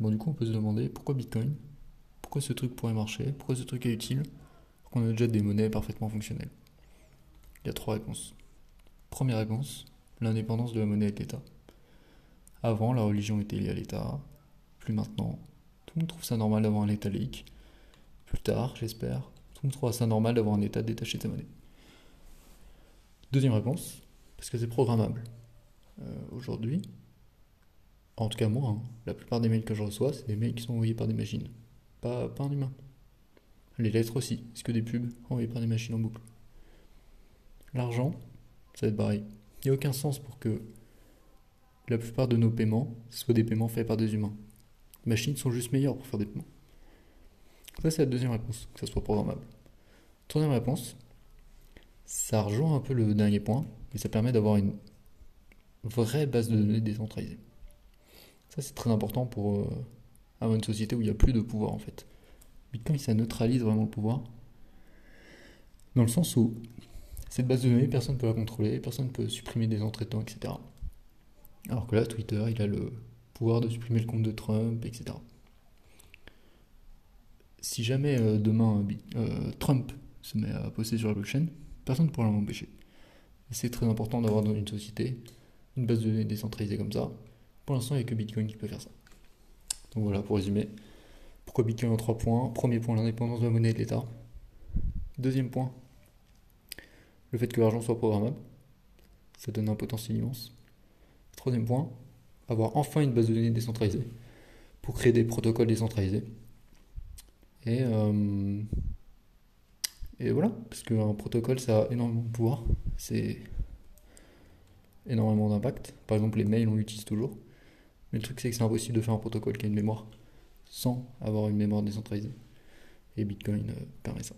Bon, du coup, on peut se demander pourquoi Bitcoin Pourquoi ce truc pourrait marcher Pourquoi ce truc est utile qu'on a déjà des monnaies parfaitement fonctionnelles Il y a trois réponses. Première réponse, l'indépendance de la monnaie et de l'État. Avant, la religion était liée à l'État, plus maintenant. Tout le monde trouve ça normal d'avoir un État laïque. Plus tard, j'espère, tout le monde trouvera ça normal d'avoir un État détaché de sa monnaie. Deuxième réponse, parce que c'est programmable. Euh, aujourd'hui, en tout cas moi, hein, la plupart des mails que je reçois, c'est des mails qui sont envoyés par des machines, pas, un humain. Les lettres aussi, c'est que des pubs envoyées par des machines en boucle. L'argent, ça va être pareil. Il n'y a aucun sens pour que la plupart de nos paiements soient des paiements faits par des humains. Les machines sont juste meilleures pour faire des paiements. Ça, c'est la deuxième réponse, que ça soit programmable. Troisième réponse, ça rejoint un peu le dernier point, mais ça permet d'avoir une vraie base de données décentralisée. Ça, c'est très important pour euh, avoir une société où il n'y a plus de pouvoir, en fait. Bitcoin, ça neutralise vraiment le pouvoir. Dans le sens où cette base de données, personne ne peut la contrôler, personne ne peut supprimer des entrées etc. Alors que là, Twitter, il a le pouvoir de supprimer le compte de Trump, etc. Si jamais euh, demain euh, Trump se met à poster sur la blockchain, personne ne pourra l'empêcher. C'est très important d'avoir dans une société une base de données décentralisée comme ça. Pour l'instant, il n'y a que Bitcoin qui peut faire ça. Donc voilà, pour résumer. Pourquoi Bitcoin en trois points? Premier point, l'indépendance de la monnaie et de l'État. Deuxième point, le fait que l'argent soit programmable. Ça donne un potentiel immense. Troisième point, avoir enfin une base de données décentralisée pour créer des protocoles décentralisés. Et, euh, et voilà, parce qu'un protocole, ça a énormément de pouvoir, c'est énormément d'impact. Par exemple, les mails, on l'utilise toujours. Mais le truc, c'est que c'est impossible de faire un protocole qui a une mémoire sans avoir une mémoire décentralisée. Et Bitcoin euh, permet ça.